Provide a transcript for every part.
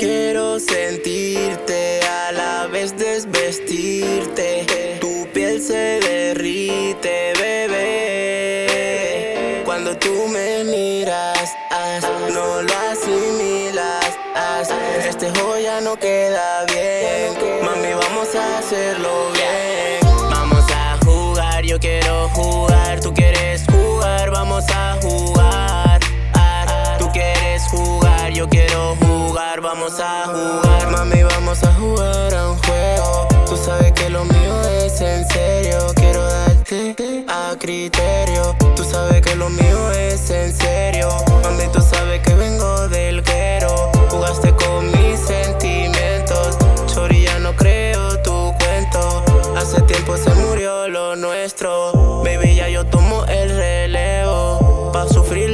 Quiero sentirte a la vez desvestirte. Tu piel se derrite, bebé. Cuando tú me miras, no lo asimilas. este joya no queda bien. Mami, vamos a hacerlo jugar, vamos a jugar. Mami, vamos a jugar a un juego. Tú sabes que lo mío es en serio. Quiero darte a criterio. Tú sabes que lo mío es en serio. Mami, tú sabes que vengo del guero. Jugaste con mis sentimientos. Chori, ya no creo tu cuento. Hace tiempo se murió lo nuestro. Baby, ya yo tomo el relevo. Pa' sufrir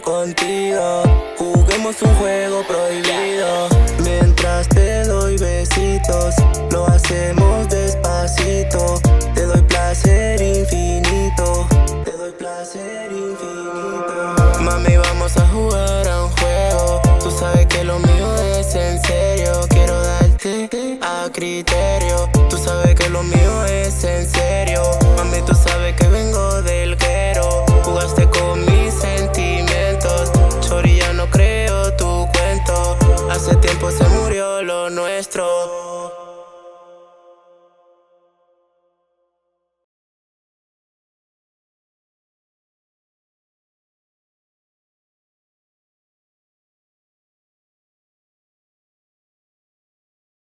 contigo. Juguemos un juego prohibido. Mientras te doy besitos, lo hacemos despacito. Te doy placer infinito. Te doy placer infinito. Mami, vamos a jugar a un juego. Tú sabes que lo mío es en serio. Quiero darte a criterio. Tú sabes que lo mío es en serio. Mami, tú sabes que vengo nuestro.